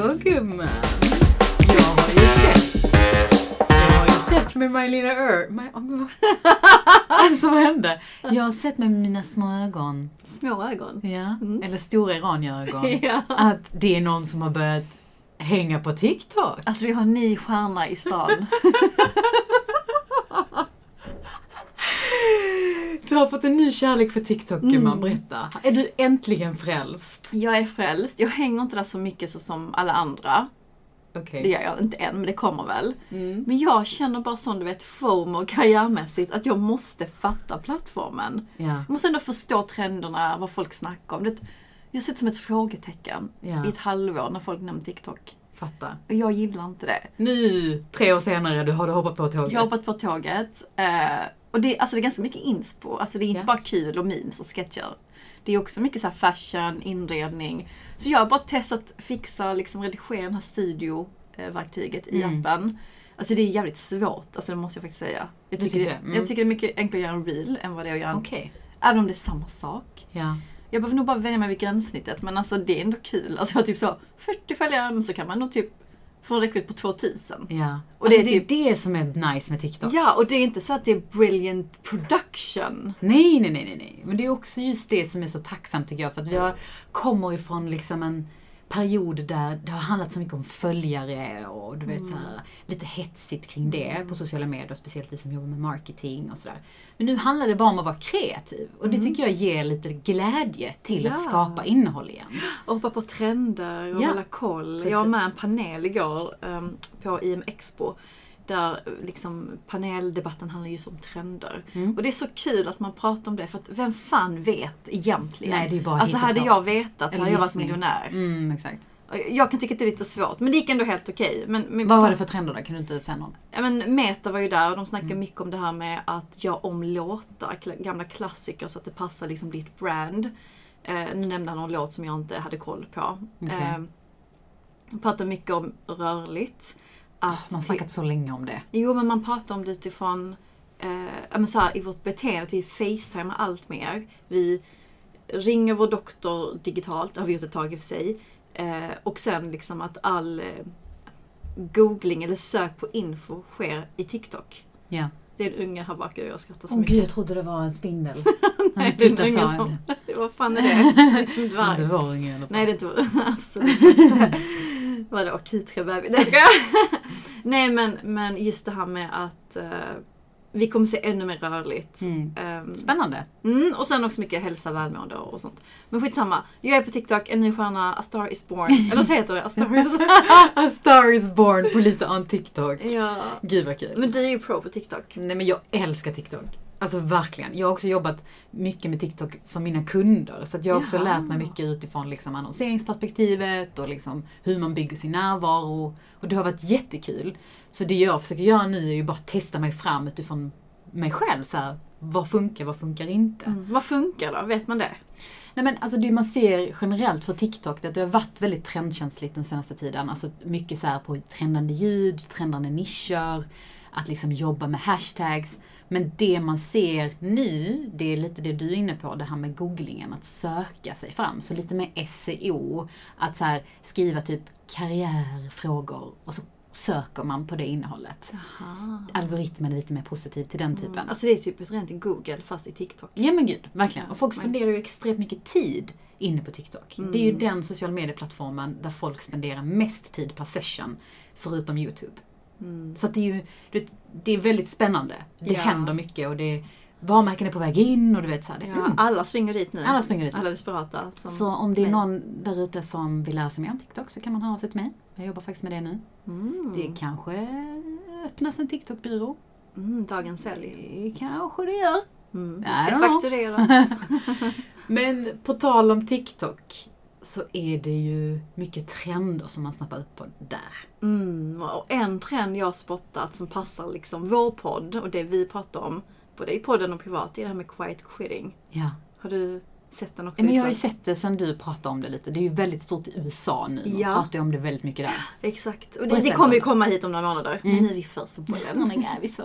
Alltså gumman. Jag har ju sett. Jag har ju sett med Majlina Ör... Maj- Alltså vad hände? Jag har sett med mina små ögon. Små ögon. Ja. Eller stora iranierögon. Ja. Att det är någon som har börjat hänga på TikTok. Alltså vi har en ny stjärna i stan. Du har fått en ny kärlek för TikTok Mm. berätta. Är du äntligen frälst? Jag är frälst. Jag hänger inte där så mycket så som alla andra. Okej. Det gör jag inte än, men det kommer väl. Mm. Men jag känner bara sån, du vet, FOMO karriärmässigt att jag måste fatta plattformen. Ja. Jag måste ändå förstå trenderna, vad folk snackar om. Det, jag sitter som ett frågetecken Ja. i ett halvår när folk nämner TikTok. Fattar. Och jag gillar inte det. Nu, tre år senare, du har du hoppat på tåget. Jag har hoppat på tåget. Eh, och det, alltså det är ganska mycket inspo. Alltså det är inte Ja. bara kul och memes och sketcher. Det är också mycket så fashion, inredning. Så jag har bara testat fixa, liksom redigera det här studioverktyget i Mm. appen. Alltså det är jävligt svårt, alltså det måste jag faktiskt säga. Jag tycker, det? Mm. jag tycker det är mycket enklare att göra en reel än vad det är att göra en... Okej. Även om det är samma sak. Ja. Jag behöver nog bara vänja mig vid gränssnittet men alltså det är ändå kul. Alltså jag har typ så 40 följare men så kan man nog typ få en räckvidd på 2000. Ja. Och alltså, det är typ- det som är nice med TikTok. Ja, och det är inte så att det är brilliant production. Nej, nej, nej, nej, nej. Men det är också just det som är så tacksamt tycker jag. För att vi har, kommer ifrån liksom en period där det har handlat så mycket om följare och du vet så här, lite hetsigt kring det på sociala medier. Speciellt vi som jobbar med marketing och sådär. Men nu handlar det bara om att vara kreativ. Och det tycker jag ger lite glädje till Ja. att skapa innehåll igen. Och hoppa på trender och Ja, hålla koll. precis. Jag var med en panel igår um, på IM Expo. Där liksom paneldebatten handlar just om trender. Mm. Och det är så kul att man pratar om det för att vem fan vet egentligen? Nej, det är bara Alltså hade jag vetat så hade jag varit miljonär. Mm, exakt. Jag kan tycka att det är lite svårt men det gick ändå helt okej. Men, men, Vad var det för trender då? Kan du inte säga någon? Ja, men Meta var ju där och de snackade Mm. mycket om det här med att göra om låtar, gamla klassiker så att det passar liksom ditt brand. Eh, nu nämnde han någon låt som jag inte hade koll på. Okej. Eh, pratar mycket om rörligt. Att Man har snackat så länge om det. Jo, men man pratar om det utifrån eh, så här, i vårt beteende, att vi facetimar allt mer. Vi ringer vår doktor digitalt, det har vi gjort ett tag i och för sig. Eh, och sen liksom att all eh, googling eller sök på info sker i TikTok. Ja. Det är en unge här bak och jag skrattar så Åh mycket. gud, jag trodde det var en spindel. Nej, det är en unge som... Vad fan är det? Men dvärg. det var ingen i alla fall. Nej, det inte absolut inte. Vadå, Kitrebebis? Nej, ska jag? Nej, men, men just det här med att eh, vi kommer se ännu mer rörligt. Mm. Ehm, Spännande. Mm, och sen också mycket hälsa, välmående och sånt. Men skitsamma. Jag är på TikTok, en ny stjärna, A Star Is Born. Eller så heter det A Star Is... A star is born på lite on TikTok. ja. Gud vad kul. Men du är ju pro på TikTok. Nej men jag älskar TikTok. Alltså verkligen. Jag har också jobbat mycket med TikTok för mina kunder. Så att jag har också Jaha. lärt mig mycket utifrån liksom annonseringsperspektivet och liksom hur man bygger sin närvaro. Och det har varit jättekul. Så det jag försöker göra nu är ju bara testa mig fram utifrån mig själv. Så här, vad funkar, vad funkar inte? Mm. Vad funkar då? Vet man det? Nej men alltså det man ser generellt för TikTok, det är att det har varit väldigt trendkänsligt den senaste tiden. Alltså mycket så på trendande ljud, trendande nischer, att liksom jobba med hashtags. Men det man ser nu, det är lite det du är inne på, det här med googlingen, att söka sig fram. Så lite mer SEO, att så här skriva typ karriärfrågor och så söker man på det innehållet. Aha. Algoritmen är lite mer positiv till den typen. Alltså det är typ ett rent Google fast i TikTok. Ja men gud, verkligen. Ja, Och folk spenderar ju extremt mycket tid inne på TikTok. Mm. Det är ju den social medieplattformen där folk spenderar mest tid per session, förutom YouTube. Mm. Så det är ju det, är väldigt spännande. Det Ja. händer mycket och det varumärken är på väg in och du vet så här, det, Ja, mm. alla springer dit nu. Alla springer dit. Alla desperata. Så om det är någon där ute som vill lära sig mer om TikTok så kan man höra av sig till mig. Jag jobbar faktiskt med det nu. Mm. Det kanske öppnas en TikTok-byrå. Mm, dagens sälj. Kanske det gör. Mm. Det ska faktureras. Men på tal om TikTok så är det ju mycket trender som man snappar upp på där. Mm, och en trend jag har spottat som passar liksom vår podd och det vi pratar om, både i podden och privat, är det här med quiet quitting. Ja. Har du sett den också? Men jag har ju sett det sen du pratade om det lite. Det är ju väldigt stort i USA nu. Man Ja. pratar ju om det väldigt mycket där. Exakt. Och det, det kommer ju komma hit om några månader. Men Mm. nu är vi först på bollen. Någon är vi så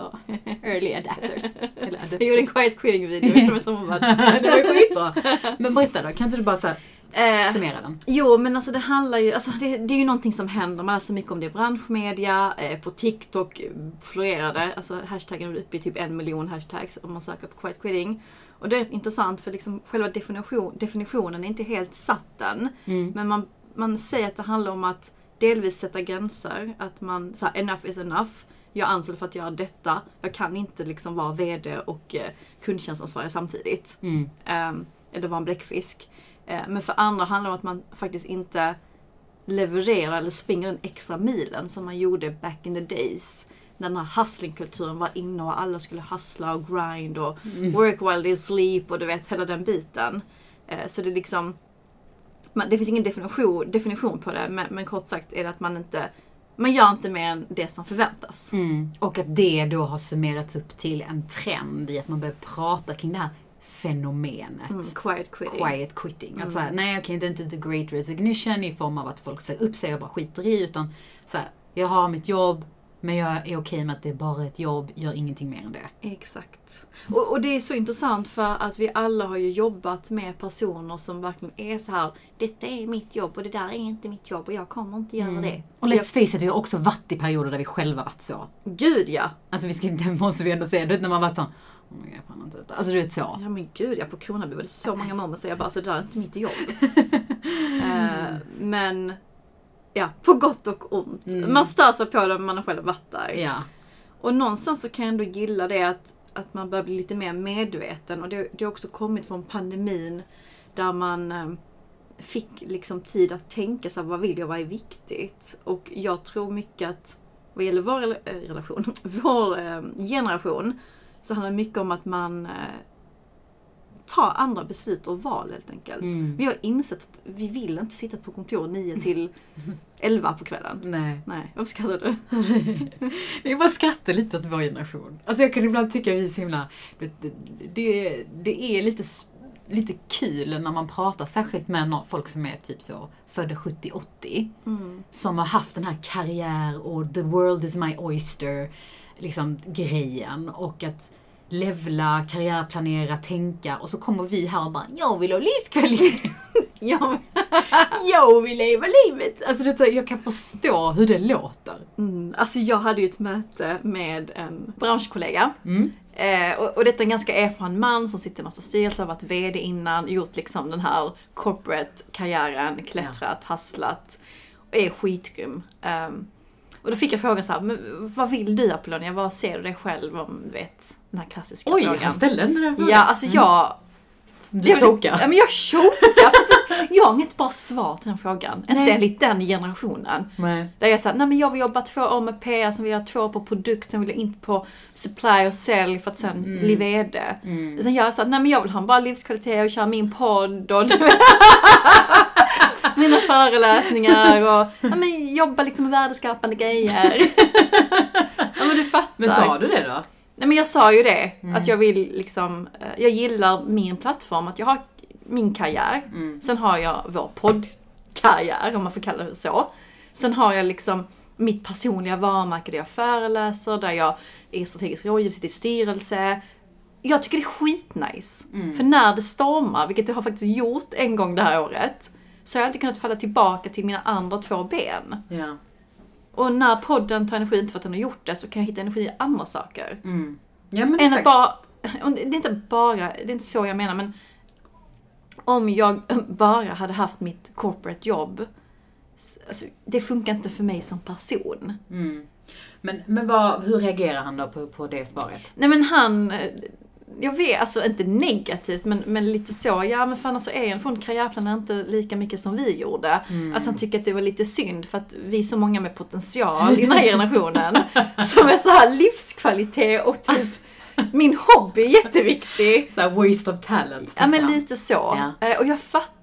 early adapters. Eller Jag gjorde en adapters. quiet quitting video, jag vet inte vad som var det var skitbra. Men berätta då, kan inte du bara säga Eh, Summera den. Jo, men alltså det handlar ju, alltså det, det är ju någonting som händer. Man läser mycket om det i branschmedia, eh, på TikTok florerar det. Alltså hashtaggen är uppe i typ en miljon hashtags om man söker på quiet quitting. Och det är intressant för liksom själva definition, definitionen är inte helt satt än. Mm. Men man, man säger att det handlar om att delvis sätta gränser. Att man, så här, enough is enough. Jag är anställd för att göra detta. Jag kan inte liksom vara VD och eh, kundtjänstansvarig samtidigt. Mm. Ehm, eller vara en bläckfisk. Eh, men för andra handlar det om att man faktiskt inte levererar eller springer den extra milen som man gjorde back in the days. När den här hustlingkulturen var inne och alla skulle hustla och grind och work while they sleep och du vet hela den biten. Eh, så det är liksom det finns ingen definition, definition på det men, men kort sagt är det att man inte man gör inte mer än det som förväntas. Mm. Och att det då har summerats upp till en trend i att man börjar prata kring det här fenomenet. Mm, quiet quitting. Quiet quitting. Att så här, nej okej, det är inte the great resignation i form av att folk säger upp sig och bara skiter i, utan så här, jag har mitt jobb, men jag är okej med att det är bara ett jobb, gör ingenting mer än det. Exakt. Och, och det är så intressant för att vi alla har ju jobbat med personer som verkligen är så här. Detta är mitt jobb och det där är inte mitt jobb och jag kommer inte göra det. Mm. Och let's face it, vi har också varit i perioder där vi själva varit så. Gud ja! Alltså vi ska, det måste vi ändå säga, du vet när man varit sån, oh my God, jag inte detta. Alltså du vet så. Ja men gud ja, på Kronaby var det så många moments där jag bara, så det där är inte mitt jobb. Eh, men ja, på gott och ont. Mm. Man stör sig på det men man har själv varit där. Ja. Och någonstans så kan jag ändå gilla det att, att man börjar bli lite mer medveten. Och det, det har också kommit från pandemin där man eh, fick liksom tid att tänka sig vad vill jag, vad är viktigt? Och jag tror mycket att vad gäller vår eh, relation, vår eh, generation, så handlar det mycket om att man eh, tar andra beslut och val helt enkelt. Mm. Vi har insett att vi vill inte sitta på kontor 9 till 11 på kvällen. Nej. Nej, varför skrattar du? Jag bara skrattar lite åt vår generation. Alltså jag kan ibland tycka vi är så himla... Det, det, det är lite, lite kul när man pratar, särskilt med folk som är typ så födda 70-80. Mm. Som har haft den här karriär och the world is my oyster liksom grejen. Och att levla, karriärplanera, tänka och så kommer vi här och bara Jag vill ha livskvalitet! Ja, jag vill leva livet! Alltså vet, jag kan förstå hur det låter. Mm, alltså jag hade ju ett möte med en branschkollega. Mm. Eh, och, och detta är en ganska erfaren man som sitter i massa styrelser, har varit VD innan, gjort liksom den här corporate-karriären, klättrat, hustlat. Och är skitgrym. Ehm, och då fick jag frågan så här, men vad vill du Apollonia? Vad ser du dig själv om, du vet, den här klassiska Oj, frågan? han ställde den där frågan. Ja, alltså jag... Du jag, chokar. Ja, men jag chokar. för att jag har inget bra svar till den frågan. Nej. Inte enligt den generationen. Nej. Där jag sa, nej men jag vill jobba två år med PR, sen vill jag två år på produkt, sen vill jag in på supply och sälj för att sen Mm. bli VD. Mm. Utan jag sa, nej men jag vill ha en bra livskvalitet och köra min podd och mina föreläsningar och ja, men jobba liksom med värdeskapande grejer. ja men du fattar. Men sa du det då? Nej men jag sa ju det, Mm. att jag vill liksom, eh, jag gillar min plattform, att jag har min karriär. Mm. Sen har jag vår poddkarriär, om man får kalla det så. Sen har jag liksom mitt personliga varumärke där jag föreläser, där jag är strategisk rådgivare, sitter i styrelse. Jag tycker det är skitnice. Mm. För när det stormar, vilket jag har faktiskt gjort en gång det här året, så har jag alltid kunnat falla tillbaka till mina andra två ben. Ja. Och när podden tar energi, inte för att den har gjort det, så kan jag hitta energi i andra saker. Mm. Ja men Än att bara, det är inte bara, det är inte så jag menar men om jag bara hade haft mitt corporate jobb, alltså, det funkar inte för mig som person. Mm. Men, men vad, hur reagerar han då på, på det svaret? Nej men han, eh, jag vet, alltså inte negativt men, men lite så, ja men fan alltså är från karriärplanen inte lika mycket som vi gjorde. Mm. Att han tycker att det var lite synd för att vi är så många med potential i den här generationen som är så här livskvalitet och typ min hobby är jätteviktig. Så waste of talent. Ja men han. lite så. Eh, Och jag fattar,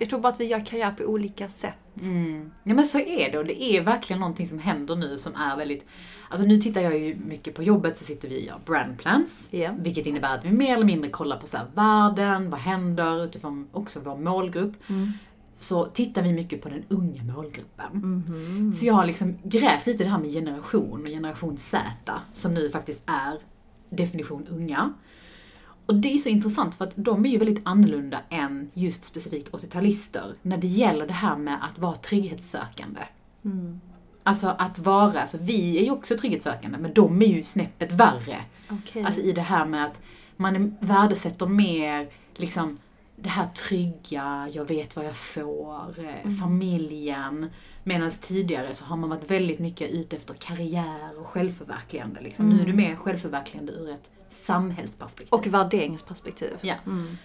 jag tror bara att vi gör karriär på olika sätt. Mm. Ja men så är det och det är verkligen någonting som händer nu som är väldigt Alltså nu tittar jag ju mycket på jobbet så sitter vi och gör brandplans. Ja. Vilket innebär att vi mer eller mindre kollar på så här världen, vad händer utifrån också vår målgrupp. Så tittar vi mycket på den unga målgruppen. Mhm. Så jag har liksom grävt lite det här med generation och generation Z som nu faktiskt är definition unga. Och det är så intressant för att de är ju väldigt annorlunda än just specifikt 80-talister när det gäller det här med att vara trygghetssökande. Mm. Alltså att vara, alltså vi är ju också trygghetssökande men de är ju snäppet värre. Okej. Alltså i det här med att man är- värdesätter mer liksom det här trygga, jag vet vad jag får, eh, familjen. Medan tidigare så har man varit väldigt mycket ute efter karriär och självförverkligande. Liksom. Nu är du mer självförverkligande ur ett samhällsperspektiv. Och värderingsperspektiv. Ja. Mm.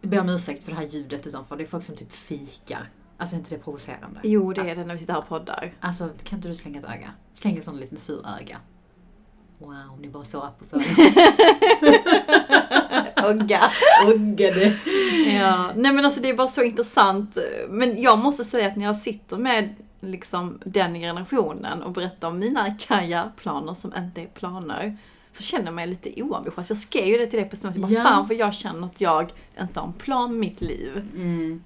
Jag ber om ursäkt för det här ljudet utanför, det är folk som typ fikar. Alltså är inte det provocerande? Jo, det är det när vi sitter här och poddar. Alltså, kan inte du slänga ett öga? Släng ett sånt liten sur öga. Wow, ni bara så på så. Ogga. Oggade. Ja, nej men alltså det är bara så intressant. Men jag måste säga att när jag sitter med liksom den generationen och berättar om mina karriärplaner som inte är planer. Så känner jag mig lite oambitiös. Jag skrev ju det till dig på. Ja. Ja. Fan för jag känner att jag inte har en plan med mitt liv. Mm.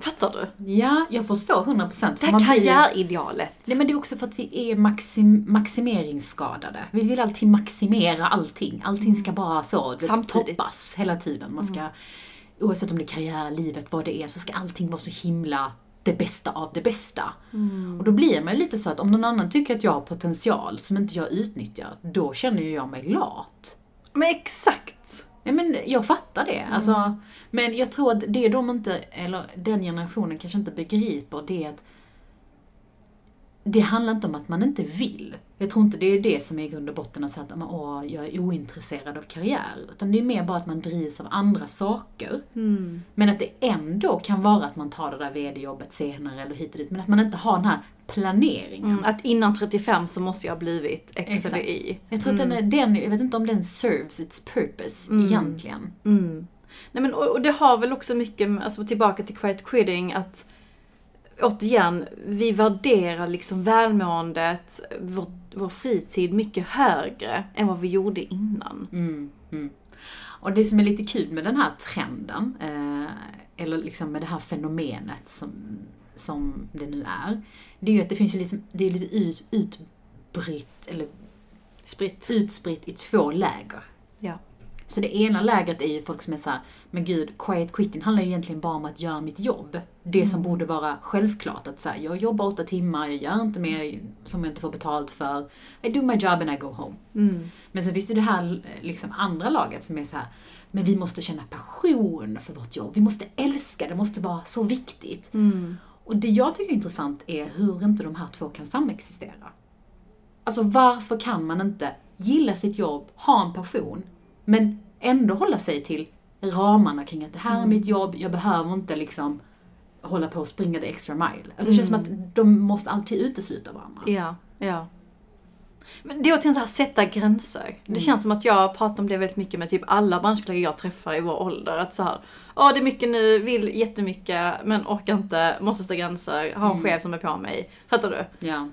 Fattar du? Ja, jag förstår 100 procent. Det här karriäridealet. Nej men det är också för att vi är maxim, maximeringsskadade. Vi vill alltid maximera allting. Allting ska bara så, du vet, toppas hela tiden. Man ska, oavsett om det är karriär, livet, vad det är, så ska allting vara så himla det bästa av det bästa. Och då blir man ju lite så att om någon annan tycker att jag har potential som inte jag utnyttjar, då känner ju jag mig lat. Men exakt! Ja, men jag fattar det. Alltså, men jag tror att det de inte, eller den generationen kanske inte begriper, det är att det handlar inte om att man inte vill. Jag tror inte det är det som är i grund och botten att säga att "Men, åh, jag är ointresserad av karriär. Utan det är mer bara att man drivs av andra saker. Men att det ändå kan vara att man tar det där VD-jobbet senare eller hit och dit. Men att man inte har den här planeringen. Mm, att innan 35 så måste jag ha blivit X Exakt. eller Y. Jag tror att den, är, den, jag vet inte om den serves its purpose egentligen. Mm. Nej, men, och, och det har väl också mycket, alltså tillbaka till quiet quitting, att återigen, vi värderar liksom välmåendet, vår, vår fritid mycket högre än vad vi gjorde innan. Mm, mm. Och det som är lite kul med den här trenden, eh, eller liksom med det här fenomenet som, som det nu är, det är ju att det finns ju liksom, det är lite ut, utbrytt, eller Spritt. utspritt i två läger. Ja. Så det ena lägret är ju folk som är såhär, men gud, quiet quitting handlar ju egentligen bara om att göra mitt jobb. Det som borde vara självklart, att säga jag jobbar åtta timmar, jag gör inte mer som jag inte får betalt för. I do my job and I go home. Mm. Men så finns det det här liksom, andra laget som är så här, men vi måste känna passion för vårt jobb. Vi måste älska, det måste vara så viktigt. Mm. Och det jag tycker är intressant är hur inte de här två kan samexistera. Alltså varför kan man inte gilla sitt jobb, ha en passion, men ändå hålla sig till ramarna kring att det här är mitt jobb, jag behöver inte liksom hålla på och springa the extra mile. Alltså det känns som att de måste alltid utesluta varandra. Ja, ja. Men det är återigen det här sätta gränser. Mm. Det känns som att jag pratar om det väldigt mycket med typ alla branschkollegor jag träffar i vår ålder. Att så här, ja det är mycket nu, vill jättemycket, men orkar inte, måste sätta gränser, har en Mm. chef som är på mig. Fattar du? Ja,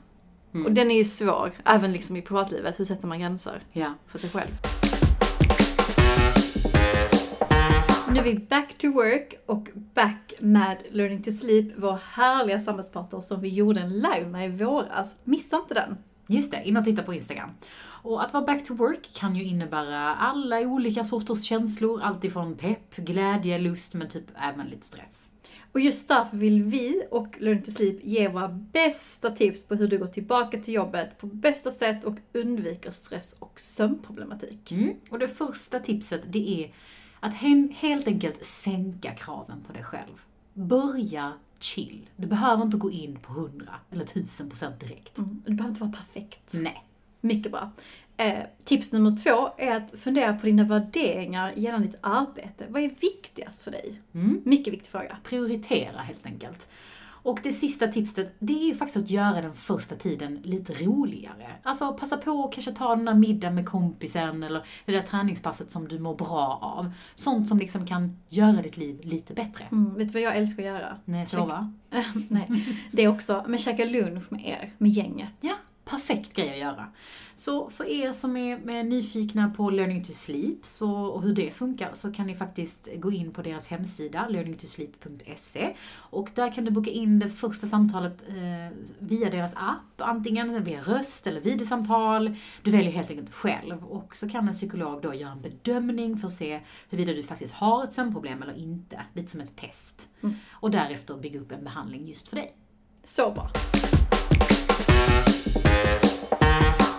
Och den är ju svår, även liksom i privatlivet. Hur sätter man gränser ja. för sig själv? Nu är vi back to work och back med Learning to Sleep, vår härliga samarbetspartner som vi gjorde en live med i våras. Missa inte den! Just det, in och titta på Instagram. Och att vara back to work kan ju innebära alla olika sorters känslor. Alltifrån pepp, glädje, lust, men typ även lite stress. Och just därför vill vi och Learn to Sleep ge våra bästa tips på hur du går tillbaka till jobbet på bästa sätt och undviker stress och sömnproblematik. Mm. Och det första tipset, det är att helt enkelt sänka kraven på dig själv. Börja chill. Du behöver inte gå in på 100 eller 1000 procent direkt. Mm. Du behöver inte vara perfekt. Nej. Mycket bra. Eh, tips nummer två är att fundera på dina värderingar gällande ditt arbete. Vad är viktigast för dig? Mm. Mycket viktig fråga. Prioritera helt enkelt. Och det sista tipset, det är ju faktiskt att göra den första tiden lite roligare. Alltså passa på att kanske ta den där middagen med kompisen eller det där träningspasset som du mår bra av. Sånt som liksom kan göra ditt liv lite bättre. Mm, vet du vad jag älskar att göra? Nej, sova. Nej, det också, men käka lunch med er, med gänget. Ja, perfekt grej att göra. Så för er som är, nyfikna på Learning to Sleep så, och hur det funkar så kan ni faktiskt gå in på deras hemsida, learningtosleep.se och där kan du boka in det första samtalet eh, via deras app, antingen via röst eller videosamtal. Du väljer helt enkelt själv och så kan en psykolog då göra en bedömning för att se huruvida du faktiskt har ett sömnproblem eller inte, lite som ett test. Mm. Och därefter bygga upp en behandling just för dig. Så bra.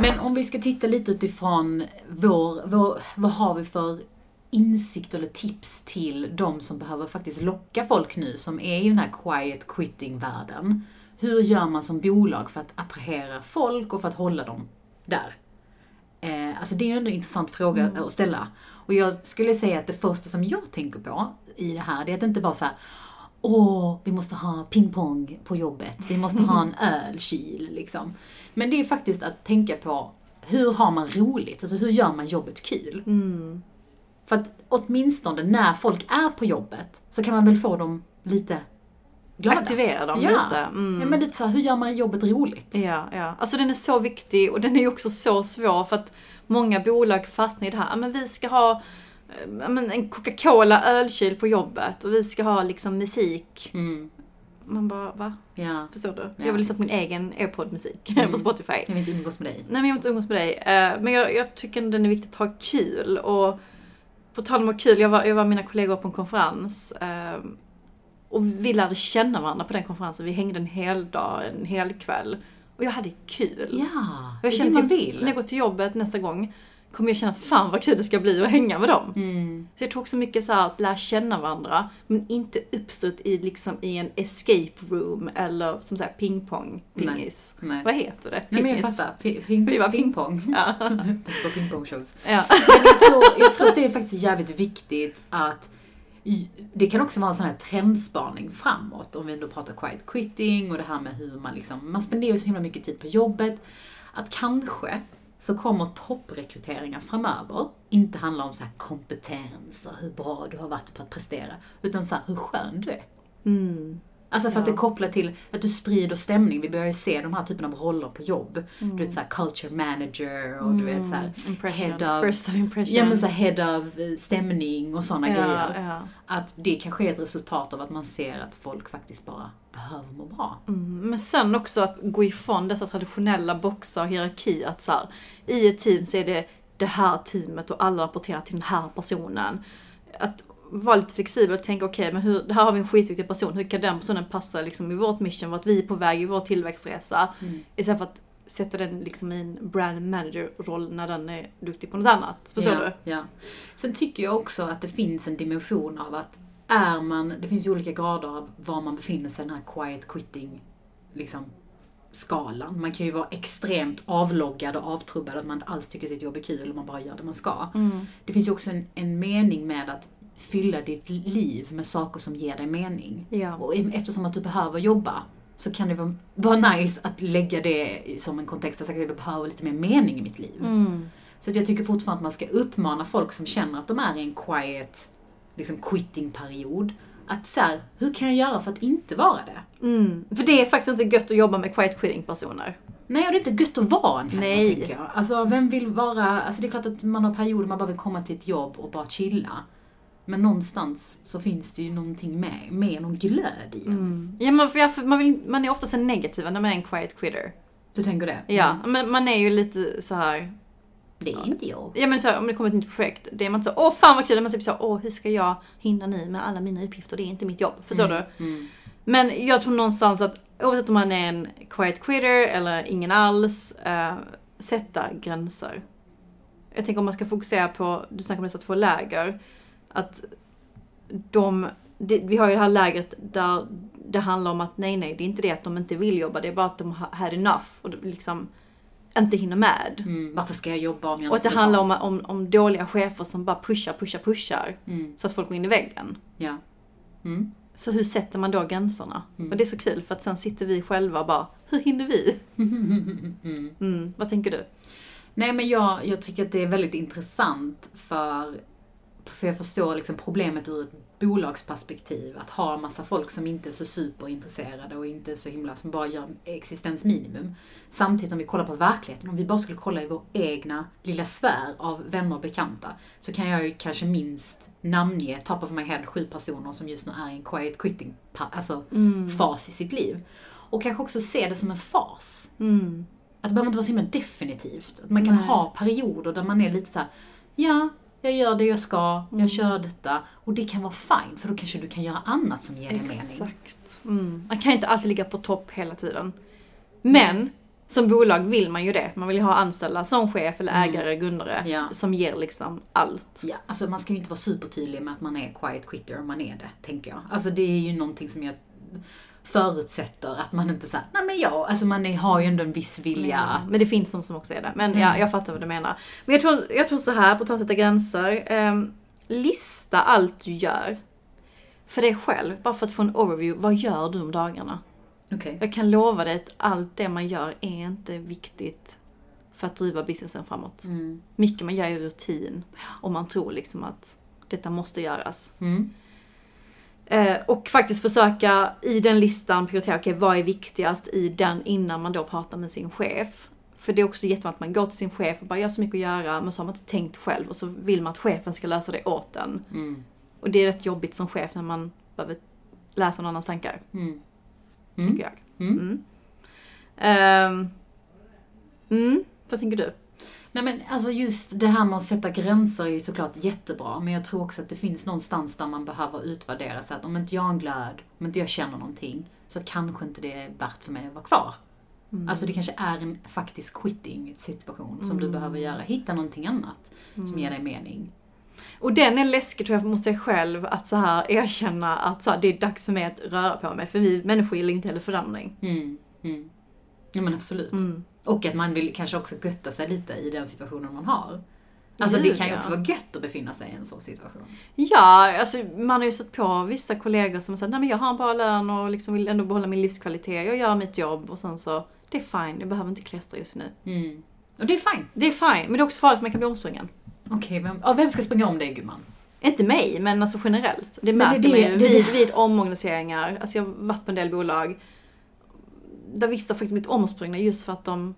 Men om vi ska titta lite utifrån vår, vår, vad har vi för insikt eller tips till de som behöver faktiskt locka folk nu som är i den här quiet quitting-världen. Hur gör man som bolag för att attrahera folk och för att hålla dem där? Eh, alltså det är ju ändå en intressant fråga Mm. att ställa. Och jag skulle säga att det första som jag tänker på i det här, det är att inte vara så här Åh, vi måste ha pingpong på jobbet, vi måste ha en ölkyl liksom. Men det är faktiskt att tänka på hur har man roligt? Alltså hur gör man jobbet kul? Mm. För att åtminstone när folk är på jobbet så kan man väl få dem lite glada. Aktivera dem ja. lite. Mm. Ja, men lite så här, hur gör man jobbet roligt? Ja, ja. Alltså den är så viktig och den är också så svår för att många bolag fastnar i det här. Men vi ska ha men en Coca-Cola ölkyl på jobbet och vi ska ha liksom musik. Mm, Man bara, va? ja. Förstår du? Ja. Jag vill lyssna på min egen airpod-musik Mm. på Spotify. Jag vill inte umgås med dig. Nej men jag vill inte umgås med dig. Eh, Men jag, jag tycker den är viktigt att ha kul. Och på tal om att ha kul, jag var, jag var mina kollegor på en konferens. eh, Och vi lärde känna varandra på den konferensen. Vi hängde en hel dag, en hel kväll. Och jag hade kul. Ja, Jag det är det man typ, vill. när jag går till jobbet nästa gång kommer jag känna att fan vad kul det ska bli att hänga med dem. Mm. Så jag tror också mycket så här att lära känna varandra, men inte uppstått i, liksom, i en escape room eller som säger pingpong, pingis. Nej. Vad heter det? Nej men jag Pingis. fattar. Ping, ping, var pingpong. Ja. på pingpongshows. ja. Men jag tror, jag tror att det är faktiskt jävligt viktigt att det kan också vara en sån här trendspaning framåt, om vi ändå pratar quiet quitting och det här med hur man liksom, man spenderar så himla mycket tid på jobbet, att kanske så kommer topprekryteringar framöver inte handla om så här kompetens och hur bra du har varit på att prestera, utan så här hur skön du är. Mm. Alltså för att Ja. det är kopplat till att du sprider stämning. Vi börjar ju se de här typen av roller på jobb. Du vet såhär culture manager och du vet såhär Mm. Impression. head of- First of impression. Ja men så här head of eh, stämning och sådana ja, grejer. ja. Att det kanske är ett resultat av att man ser att folk faktiskt bara behöver må bra. Mm. Men sen också att gå ifrån dessa traditionella boxar och hierarki. Att så här, i ett team så är det det här teamet och alla rapporterar till den här personen. Att vara lite flexibel och tänka okej, men hur, här har vi en skitviktig person. Hur kan den personen passa liksom, i vårt mission, vart vi är på väg i vår tillväxtresa. Mm. Istället för att sätta den liksom i en brand manager-roll när den är duktig på något annat. Förstår ja, du? Ja. Sen tycker jag också att det finns en dimension av att är man, det finns ju olika grader av var man befinner sig i den här quiet quitting liksom, skalan. Man kan ju vara extremt avloggad och avtrubbad, att man inte alls tycker sitt jobb är kul och man bara gör det man ska. Mm. Det finns ju också en, en mening med att fylla ditt liv med saker som ger dig mening. Ja. Och eftersom att du behöver jobba så kan det vara, vara nice att lägga det som en kontext, att jag behöver lite mer mening i mitt liv. Mm. Så att jag tycker fortfarande att man ska uppmana folk som känner att de är i en quiet liksom quitting-period. Att så här, hur kan jag göra för att inte vara det? Mm. För det är faktiskt inte gött att jobba med quiet quitting personer. Nej, och det är inte gött att vara en heller, tycker jag. Alltså, vem vill vara... Alltså, det är klart att man har perioder man bara vill komma till ett jobb och bara chilla. Men någonstans så finns det ju någonting med, med någon glöd i en. Mm. Ja, man, för man, vill, man är oftast en negativ när man är en quiet quitter. Du tänker det? Ja, Mm. men man är ju lite så här. Det är inte jag. Ja men så här, om det kommer ett nytt projekt, det är man inte så åh fan vad kul, man typ så åh hur ska jag hinna nu med alla mina uppgifter, det är inte mitt jobb. Förstår du? Mm. Men jag tror någonstans att oavsett om man är en quiet quitter eller ingen alls, eh, sätta gränser. Jag tänker om man ska fokusera på, du snackar om dessa två läger, att de, det, vi har ju det här lägret där det handlar om att nej nej, det är inte det att de inte vill jobba, det är bara att de har had enough och liksom inte hinner med. Mm. Varför ska jag jobba om jag Och inte att det handlar om, om, om dåliga chefer som bara pushar, pushar, pushar. Mm. Så att folk går in i väggen. Ja. Mm. Så hur sätter man då gränserna? Mm. Och det är så kul för att sen sitter vi själva och bara, hur hinner vi? Mm. Mm, vad tänker du? Nej men jag, jag tycker att det är väldigt intressant för, för jag förstår liksom problemet ur ett bolagsperspektiv att ha en massa folk som inte är så superintresserade och inte är så himla, som bara gör existensminimum. Samtidigt om vi kollar på verkligheten, om vi bara skulle kolla i vår egna lilla sfär av vänner och bekanta, så kan jag ju kanske minst namnge, top of my head, sju personer som just nu är i en quiet quitting alltså, Mm. fas i sitt liv. Och kanske också se det som en fas. Mm. Att det behöver inte vara så himla definitivt. Att man kan Nej. ha perioder där man är lite så här: ja, jag gör det jag ska, Mm. jag kör detta. Och det kan vara fine, för då kanske du kan göra annat som ger dig mening. Exakt. Mm. Man kan inte alltid ligga på topp hela tiden. Men som bolag vill man ju det. Man vill ju ha anställda som chef eller Mm. ägare, grundare, Ja. som ger liksom allt. Ja, alltså man ska ju inte vara supertydlig med att man är quiet quitter om man är det, tänker jag. Alltså det är ju någonting som jag förutsätter att man inte säger, nej men ja, alltså man är, har ju ändå en viss vilja Mm. att... Men det finns de som också är det. Men Mm. ja, jag fattar vad du menar. Men jag tror, jag tror så här, på om att sätta gränser. ehm, lista allt du gör. För dig själv, bara för att få en overview. Vad gör du om dagarna? Okej. Jag kan lova dig att allt det man gör är inte viktigt för att driva businessen framåt. Mm. Mycket man gör är rutin. Och man tror liksom att detta måste göras. Mm. Eh, och faktiskt försöka i den listan prioritera, okej vad är viktigast i den innan man då pratar med sin chef. För det är också jättevanligt att man går till sin chef och bara, jag har så mycket att göra, men så har man inte tänkt själv och så vill man att chefen ska lösa det åt en. Mm. Och det är rätt jobbigt som chef när man behöver läsa någon annans tankar, Mm. tycker jag. Mm. Ehm, mm, vad tänker du? Nej men alltså just det här med att sätta gränser är ju såklart jättebra, men jag tror också att det finns någonstans där man behöver utvärdera så att om inte jag har en glöd, om inte jag känner någonting, så kanske inte det är värt för mig att vara kvar. Mm. Alltså det kanske är en faktisk quitting situation som du Mm. behöver göra. Hitta någonting annat som ger dig mening. Och den är läskig tror jag mot sig själv att så här erkänna att så här, det är dags för mig att röra på mig. För vi människor gillar inte heller förändring. Mm. Mm. Ja men absolut. Och att man vill kanske också götta sig lite i den situationen man har. Alltså det kan ju också vara gött att befinna sig i en sån situation. Ja, alltså man har ju sett på vissa kollegor som säger nej men jag har en bra lön och liksom vill ändå behålla min livskvalitet. Jag gör mitt jobb och sen så, det är fine, jag behöver inte klättra just nu. Mm. Och det är fine. Det är fine, men det är också farligt för man kan bli omsprungen. Okej, vem, ja, vem ska springa om dig gumman? Inte mig, men alltså generellt. Det det är märker det- man ju det vid, vid omorganiseringar. Alltså jag har varit på en del bolag där vissa faktiskt blivit omsprungna just för att de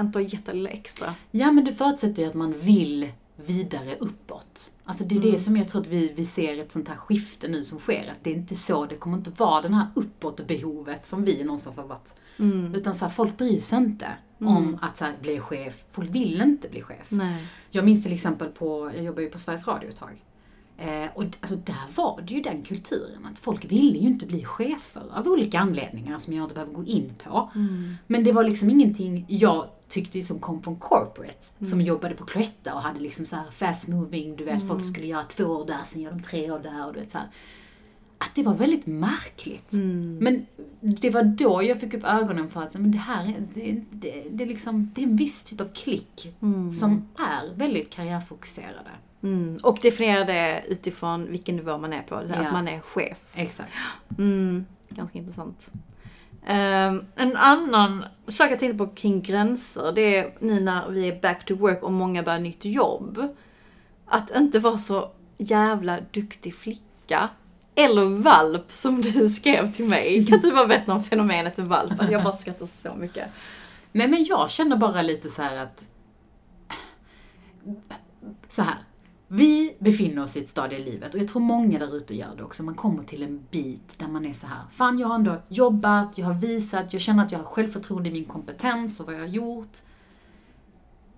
inte har gett det lilla extra. Ja, men det förutsätter ju att man vill vidare uppåt. Alltså det är Mm. det som jag tror att vi, vi ser ett sånt här skifte nu som sker. Att det är inte så, det kommer inte vara den här uppåt-behovet som vi någonstans har varit. Mm. Utan så här, folk bryr sig inte Mm. om att så här, bli chef. Folk vill inte bli chef. Nej. Jag minns till exempel på, jag jobbade ju på Sveriges Radio ett tag. Eh, och alltså där var det ju den kulturen att folk ville ju inte bli chefer av olika anledningar som jag inte behöver gå in på. Mm. Men det var liksom ingenting jag tyckte som kom från corporate, som Mm. jobbade på Cloetta och hade liksom så fast moving, du vet folk skulle göra två år där, sen gör de tre år där och du vet så här. Att det var väldigt märkligt. Mm. Men det var då jag fick upp ögonen för att men det här är, det, det, det är liksom, det är en viss typ av klick Mm. som är väldigt karriärfokuserade. Mm. Och definiera det utifrån vilken nivå man är på. Så Ja. Att man är chef. Exakt. Mm. Ganska intressant. Ehm, en annan sak jag tänkte på kring gränser, det är nu när vi är back to work och många börjar nytt jobb. Att inte vara så jävla duktig flicka. Eller valp som du skrev till mig. Kan du bara berätta om fenomenet valp? Att jag bara skrattar så mycket. Nej men jag känner bara lite så här att... Så här. Vi befinner oss i ett stadie i livet och jag tror många där ute gör det också. Man kommer till en bit där man är så här. Fan, jag har ändå jobbat, jag har visat, jag känner att jag har självförtroende i min kompetens och vad jag har gjort.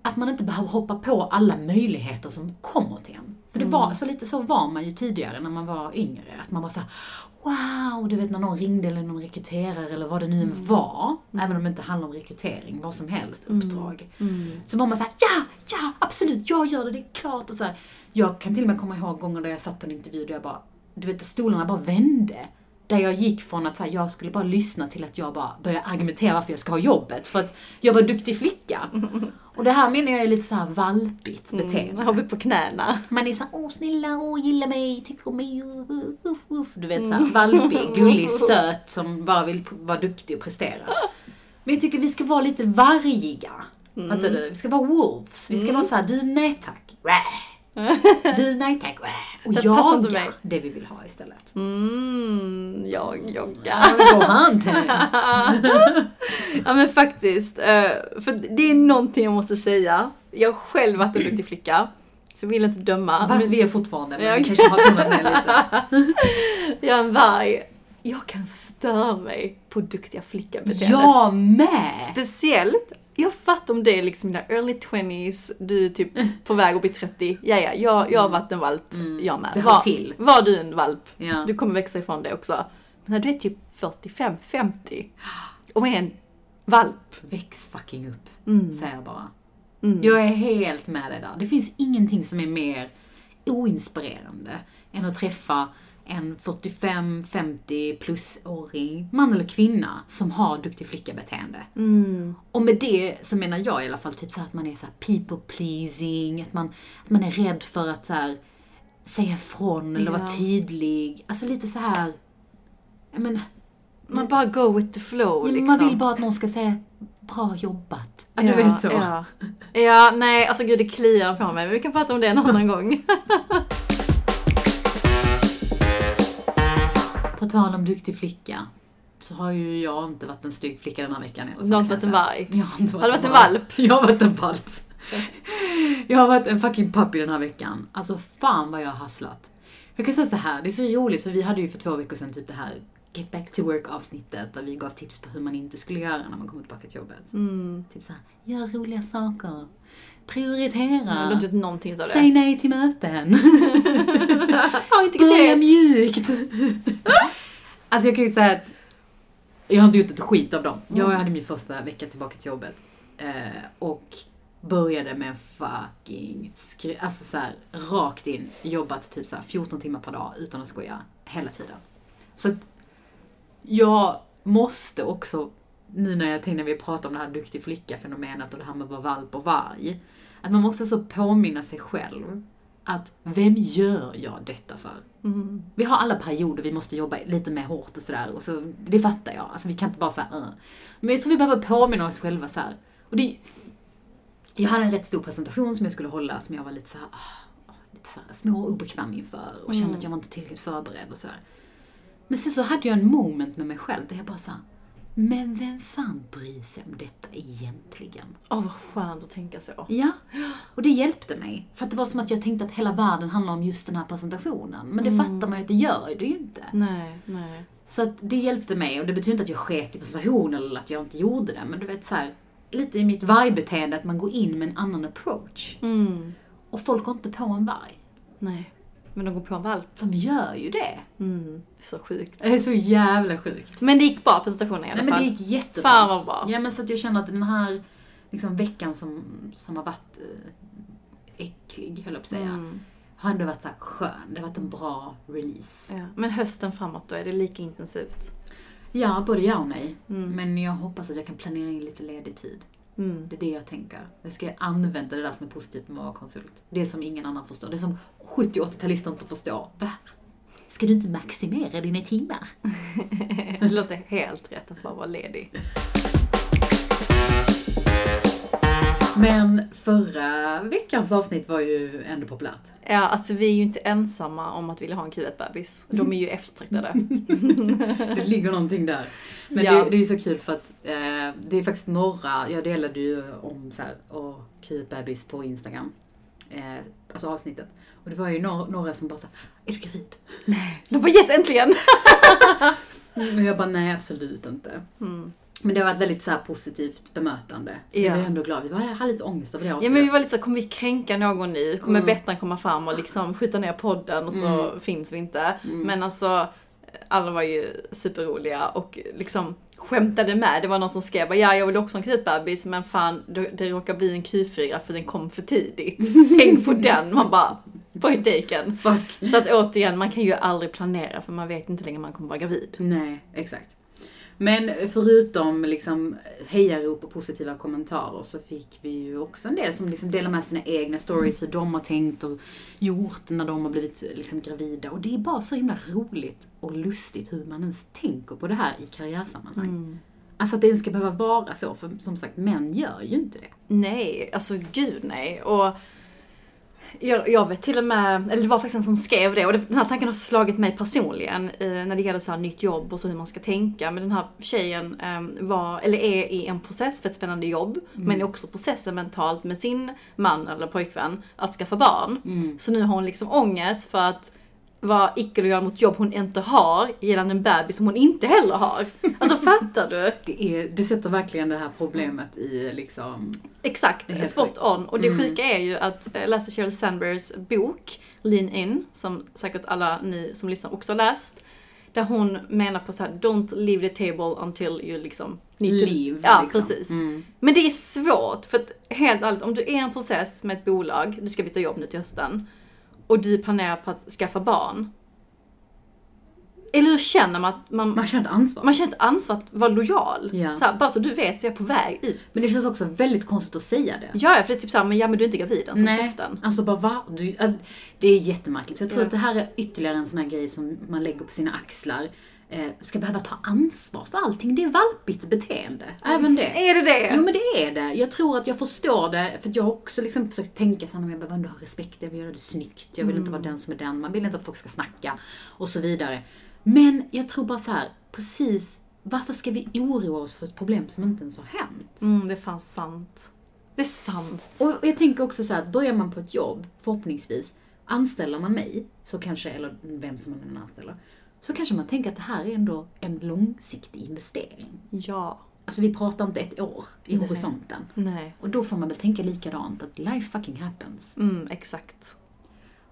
Att man inte behöver hoppa på alla möjligheter som kommer till en. För det var, så lite så var man ju tidigare när man var yngre. Att man var så här, wow, du vet när någon ringde eller någon rekryterare eller vad det nu än var. Även om det inte handlar om rekrytering, vad som helst, uppdrag. Mm. Så var man såhär, ja, ja, absolut, jag gör det, det är klart. Och så här. Jag kan till och med komma ihåg gånger där jag satt på en intervju där jag bara, du vet, stolarna bara vände. Där jag gick från att så här, jag skulle bara lyssna till att jag bara började argumentera varför jag ska ha jobbet. För att jag var duktig flicka. Och det här menar jag är lite så här valpigt beteende. Mm. Har vi på knäna. Man är såhär, åh snälla, åh gilla mig, tycker om mig, uff, uff. Du vet såhär valpig, gullig, söt som bara vill vara duktig och prestera. Men jag tycker vi ska vara lite vargiga. Fattar du? Vi ska vara wolves. Vi ska vara såhär, du nej tack. Du nej tack. Och inte jaga det vi vill ha istället. Mm, jag joggar. Ja, men faktiskt. eh, För det är någonting jag måste säga. Jag har själv varit en duktig flicka. Så jag vill inte döma. Vart men vi är fortfarande, men Ja, vi kanske har tonat ner lite. Jag är en varg. Jag kan störa mig på duktiga flicka-beteendet. Jag med! Speciellt, jag fattar om det är liksom dina early 20s, du är typ på väg att bli 30. Ja, ja, jag, jag har varit en valp, jag med. Mm. Det hör Var, till. var du en valp, Ja. du kommer växa ifrån det också. När du är typ 45-50 och är en valp. Väx fucking upp, Mm. säger jag bara. Mm. Jag är helt med dig där. Det finns ingenting som är mer oinspirerande än att träffa en 45-50 plus-åring, man eller kvinna, som har duktig flicka-beteende. Mm. Och med det så menar jag i alla fall typ så att man är så people pleasing, att man, att man är rädd för att så här, säga ifrån eller vara Ja. tydlig. Alltså lite så här. Men, Man bara go with the flow liksom. Man vill bara att någon ska säga bra jobbat. Ja, du vet så. Ja. ja, nej alltså gud det kliar på mig men vi kan prata om det en annan gång. På tal om duktig flicka. Så har ju jag inte varit en stygg flicka den här veckan i alla fall. Du har inte varit en jag varg? Jag har inte varit Har du varit en valp? Jag har varit en valp. Jag har varit en fucking puppy den här veckan. Alltså fan vad jag har hasslat. Jag kan säga så här, det är så roligt för vi hade ju för två veckor sedan typ det här Get back to work avsnittet där vi gav tips på hur man inte skulle göra när man kommer tillbaka till jobbet. Mm. Typ såhär, gör roliga saker. Mm, Prioritera. inte gjort någonting utav det. Säg nej till möten. Börja mjukt. alltså jag kan ju säga att jag har inte gjort ett skit av dem. Jag Mm. hade min första vecka tillbaka till jobbet. Eh, och började med fucking skri- alltså så här, rakt in, jobbat typ så här 14 timmar per dag utan att skoja, hela tiden. Så att jag måste också, nu när jag tänkte när vi pratar om det här duktig flicka-fenomenet och det här med att vara valp och varg, att man måste så påminna sig själv att vem gör jag detta för? Mm. Vi har alla perioder vi måste jobba lite mer hårt och sådär. Och så, det fattar jag. Alltså vi kan inte bara säga uh. Men jag tror vi behöver påminna oss själva så här. Och det, jag hade en rätt stor presentation som jag skulle hålla som jag var lite så här, ah, lite så här små och obekväm inför. Och kände Mm. att jag var inte tillräckligt förberedd och sådär. Men sen så hade jag en moment med mig själv där jag bara sa men vem fan bryr sig om detta egentligen? Åh vad skönt att tänka så. Ja, och det hjälpte mig. För att det var som att jag tänkte att hela världen handlar om just den här presentationen. Men det Mm. fattar man ju att det gör det ju inte. Nej, nej. Så att det hjälpte mig och det betyder inte att jag sket i presentationen eller att jag inte gjorde det. Men du vet så här, lite i mitt vargbeteende att man går in med en annan approach. Mm. Och folk går inte på en varg. Nej. Men de går på en valp. De gör ju det. Mm. Så sjukt. Det är så jävla sjukt. Men det gick bra presentationen i alla Nej men fall. det gick jättebra. Fan vad bra. Ja men så att jag känner att den här liksom, veckan som, som har varit eh, äcklig, höll jag på att säga, Mm. har ändå varit så här skön. Det har varit en bra release. Ja. Men hösten framåt då, är det lika intensivt? Ja, både ja och nej. Mm. Men jag hoppas att jag kan planera in lite ledig tid. Mm. Det är det jag tänker. Jag ska använda det där som är positivt med att vara konsult. Det som ingen annan förstår. Det som 70-80-talister inte förstår. Va? Ska du inte maximera dina timmar? det låter helt rätt att bara vara ledig. Men förra veckans avsnitt var ju ändå populärt. Ja, alltså vi är ju inte ensamma om att vilja ha en Q1-bebis. De är ju eftertraktade. Det ligger någonting där. Men Ja. det, det är så kul för att eh, det är faktiskt några, jag delade ju om så här, åh, bebis på Instagram. Eh, alltså avsnittet. Och det var ju några, några som bara sa, är du gravid? De bara yes, äntligen! Och jag bara, nej absolut inte. Mm. Men det har varit väldigt så positivt bemötande. Så Ja. jag är ändå glad. Vi var, hade lite ångest över det Ja avsnittet. men vi var lite så, kommer vi kränka någon nu? Kommer Mm. Bettan komma fram och liksom skjuta ner podden och så Mm. finns vi inte? Mm. Men alltså, alla var ju superroliga och liksom skämtade med. Det var någon som skrev ja jag vill också ha en Q1-bebis men fan det, råkar bli en Q4 för den kom för tidigt. Tänk på den! Man bara, point taken. Fuck. Så att återigen, man kan ju aldrig planera för man vet inte länge man kommer vara gravid. Nej, exakt. Men förutom liksom hejarop och positiva kommentarer så fick vi ju också en del som liksom delar med sina egna stories, hur de har tänkt och gjort när de har blivit liksom gravida. Och det är bara så himla roligt och lustigt hur man ens tänker på det här i karriärsammanhang. Mm. Alltså att det ens ska behöva vara så, för som sagt, män gör ju inte det. Nej, alltså gud nej. Och Jag, jag vet till och med, eller det var faktiskt en som skrev det och den här tanken har slagit mig personligen eh, när det gäller så här nytt jobb och så hur man ska tänka. Men den här tjejen eh, var, eller är i en process för ett spännande jobb, men är också processen mentalt med sin man eller pojkvän att skaffa barn. Så nu har hon liksom ångest för att vara icke-lojal mot jobb hon inte har gällande en bebis som hon inte heller har. Alltså fattar du? Det, är, det sätter verkligen det här problemet i liksom... Exakt, Det är spot on. Och det Mm. sjuka är ju att jag läste Sheryl Sandbergs bok Lean In, som säkert alla ni som lyssnar också har läst. Där hon menar på så här: don't leave the table until you liksom Liv. Ja, liksom. precis. Mm. Men det är svårt, för att helt ärligt, om du är i en process med ett bolag, du ska byta jobb nu till hösten, och du planerar på att skaffa barn. Eller hur känner man att man, Man känner ett ansvar. man känner ett ansvar att vara lojal? Ja. Så här, bara så du vet så jag är på väg ut. Men det känns också väldigt konstigt att säga det. Ja, för det är typ såhär, men ja men du är inte gravid än, så Nej, käften. alltså bara va? Du, att- det är jättemärkligt. Så jag tror Ja. att det här är ytterligare en sån här grej som man lägger på sina axlar. Eh, ska behöva ta ansvar för allting. Det är valpigt beteende. Även det. Är det det? Jo men det är det. Jag tror att jag förstår det, för jag har också liksom försökt tänka så här, men jag behöver ändå ha respekt, jag vill göra det snyggt, jag vill inte vara den som är den, man vill inte att folk ska snacka och så vidare. Men jag tror bara så här, precis, varför ska vi oroa oss för ett problem som inte ens har hänt? Mm, det är fan sant. Det är sant. Och jag tänker också så här, att börjar man på ett jobb, förhoppningsvis, anställer man mig, så kanske, eller vem som man än anställer, så kanske man tänker att det här är ändå en långsiktig investering. Ja. Alltså vi pratar inte ett år i Nej. horisonten. Nej. Och då får man väl tänka likadant, att life fucking happens. Mm, exakt.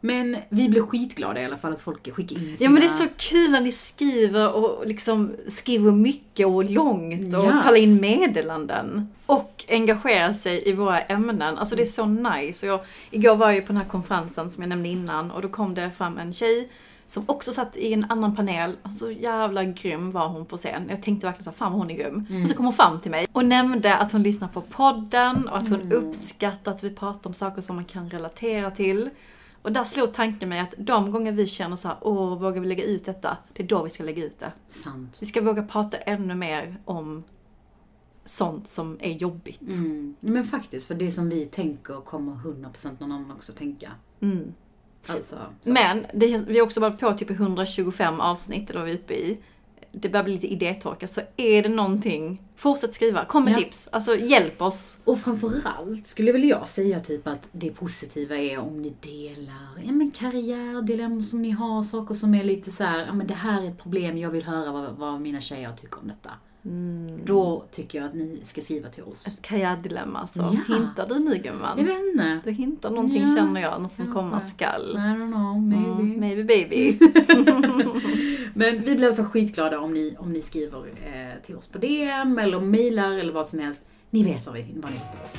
Men vi blir skitglada i alla fall att folk skickar in sina... Ja men det är så kul när ni skriver och liksom skriver mycket och långt och Ja. talar in meddelanden. Och engagerar sig i våra ämnen. Alltså det är så nice. Och jag, igår var jag ju på den här konferensen som jag nämnde innan och då kom det fram en tjej som också satt i en annan panel. Så jävla grym var hon på scen. Jag tänkte verkligen så fan vad hon är grym. Och så kom hon fram till mig och nämnde att hon lyssnar på podden och att hon uppskattar att vi pratar om saker som man kan relatera till. Och där slog tanken mig att de gånger vi känner så här, åh, vågar vi lägga ut detta? Det är då vi ska lägga ut det. Sant. Vi ska våga prata ännu mer om sånt som är jobbigt. Mm. Men faktiskt, för det som vi tänker kommer 100% någon annan också tänka. Mm. Alltså, så. Men det, vi har också varit på typ 125 avsnitt, eller vad vi är uppe i. Det börjar bli lite idétorka, så är det någonting, fortsätt skriva, kom med Ja. tips, alltså hjälp oss. Och framförallt skulle väl jag säga typ att det positiva är om ni delar ja, men karriärdilemma som ni har, saker som är lite så här, ja men det här är ett problem, jag vill höra vad, vad mina tjejer tycker om detta. Då tycker jag att ni ska skriva till oss. Ett karriärdilemma alltså. Ja. Hintar du nu gumman? Jag vet inte. Du hintar någonting Ja, känner jag, något som kanske. komma skall. I don't know, maybe. Mm, maybe baby. Men vi blir i alla fall skitglada om ni, om ni skriver eh, till oss på DM eller mejlar eller vad som helst. Ni vet var, vi, var ni hittar oss.